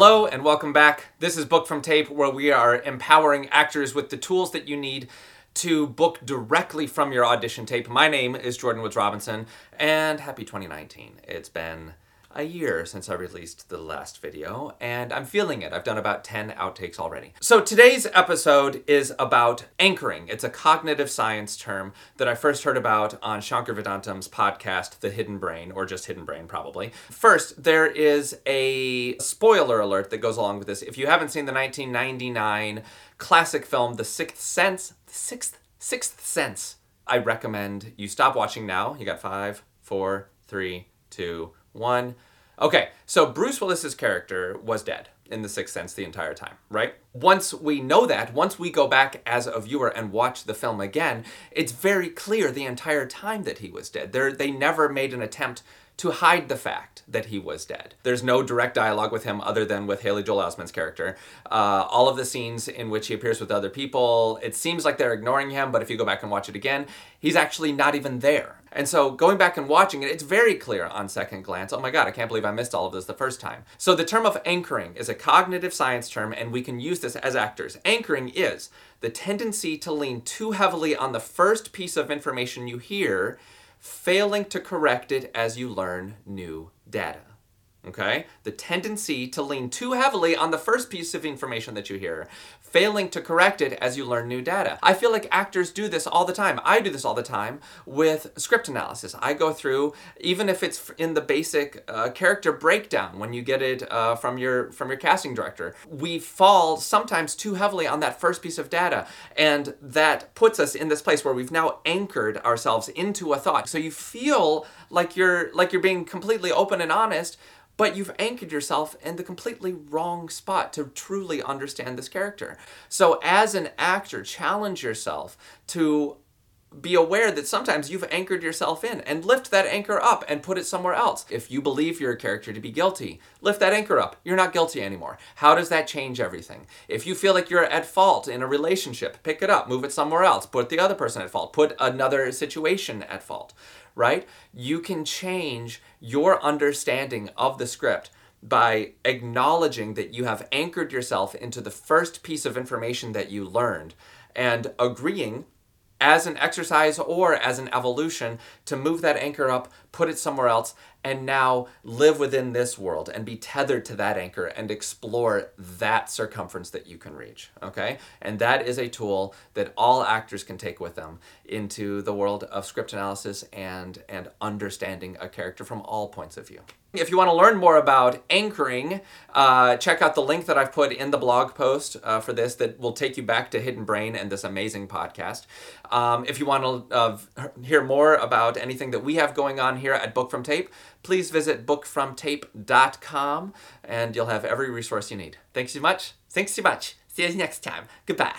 Hello and welcome back. This is Book from Tape, where we are empowering actors with the tools that you need to book directly from your audition tape. My name is Jordan Woods Robinson, and happy 2019. It's been a year since I released the last video, and I'm feeling it. I've done about 10 outtakes already. So today's episode is about anchoring. It's a cognitive science term that I first heard about on Shankar Vedantam's podcast, The Hidden Brain, or just Hidden Brain, probably. First, there is a spoiler alert that goes along with this. If you haven't seen the 1999 classic film, The Sixth Sense, Sixth, Sixth Sense, I recommend you stop watching now. You got five, four, three, two, one. Okay, so Bruce Willis's character was dead in The Sixth Sense the entire time, right? Once we know that, once we go back as a viewer and watch the film again, it's very clear the entire time that he was dead. They're, they never made an attempt to hide the fact that he was dead. There's no direct dialogue with him other than with Haley Joel Osment's character. Uh, all of the scenes in which he appears with other people, it seems like they're ignoring him, but if you go back and watch it again, he's actually not even there. And so going back and watching it, it's very clear on second glance. Oh my god, I can't believe I missed all of this the first time. So the term of anchoring is a cognitive science term, and we can use this as actors. Anchoring is the tendency to lean too heavily on the first piece of information you hear failing to correct it as you learn new data. Okay? The tendency to lean too heavily on the first piece of information that you hear, failing to correct it as you learn new data. I feel like actors do this all the time. I do this all the time with script analysis. I go through, even if it's in the basic uh, character breakdown when you get it uh, from your from your casting director, we fall sometimes too heavily on that first piece of data, and that puts us in this place where we've now anchored ourselves into a thought. So you feel like you're like you're being completely open and honest but you've anchored yourself in the completely wrong spot to truly understand this character. So, as an actor, challenge yourself to be aware that sometimes you've anchored yourself in and lift that anchor up and put it somewhere else. If you believe your character to be guilty, lift that anchor up. You're not guilty anymore. How does that change everything? If you feel like you're at fault in a relationship, pick it up, move it somewhere else, put the other person at fault, put another situation at fault right? You can change your understanding of the script by acknowledging that you have anchored yourself into the first piece of information that you learned and agreeing as an exercise or as an evolution to move that anchor up, put it somewhere else, and now live within this world and be tethered to that anchor and explore that circumference that you can reach. Okay? And that is a tool that all actors can take with them into the world of script analysis and, and understanding a character from all points of view. If you want to learn more about anchoring, uh, check out the link that I've put in the blog post uh, for this that will take you back to Hidden Brain and this amazing podcast. Um, if you want to uh, hear more about anything that we have going on here at Book from Tape, please visit bookfromtape.com and you'll have every resource you need. Thanks so much. Thanks so much. See you next time. Goodbye.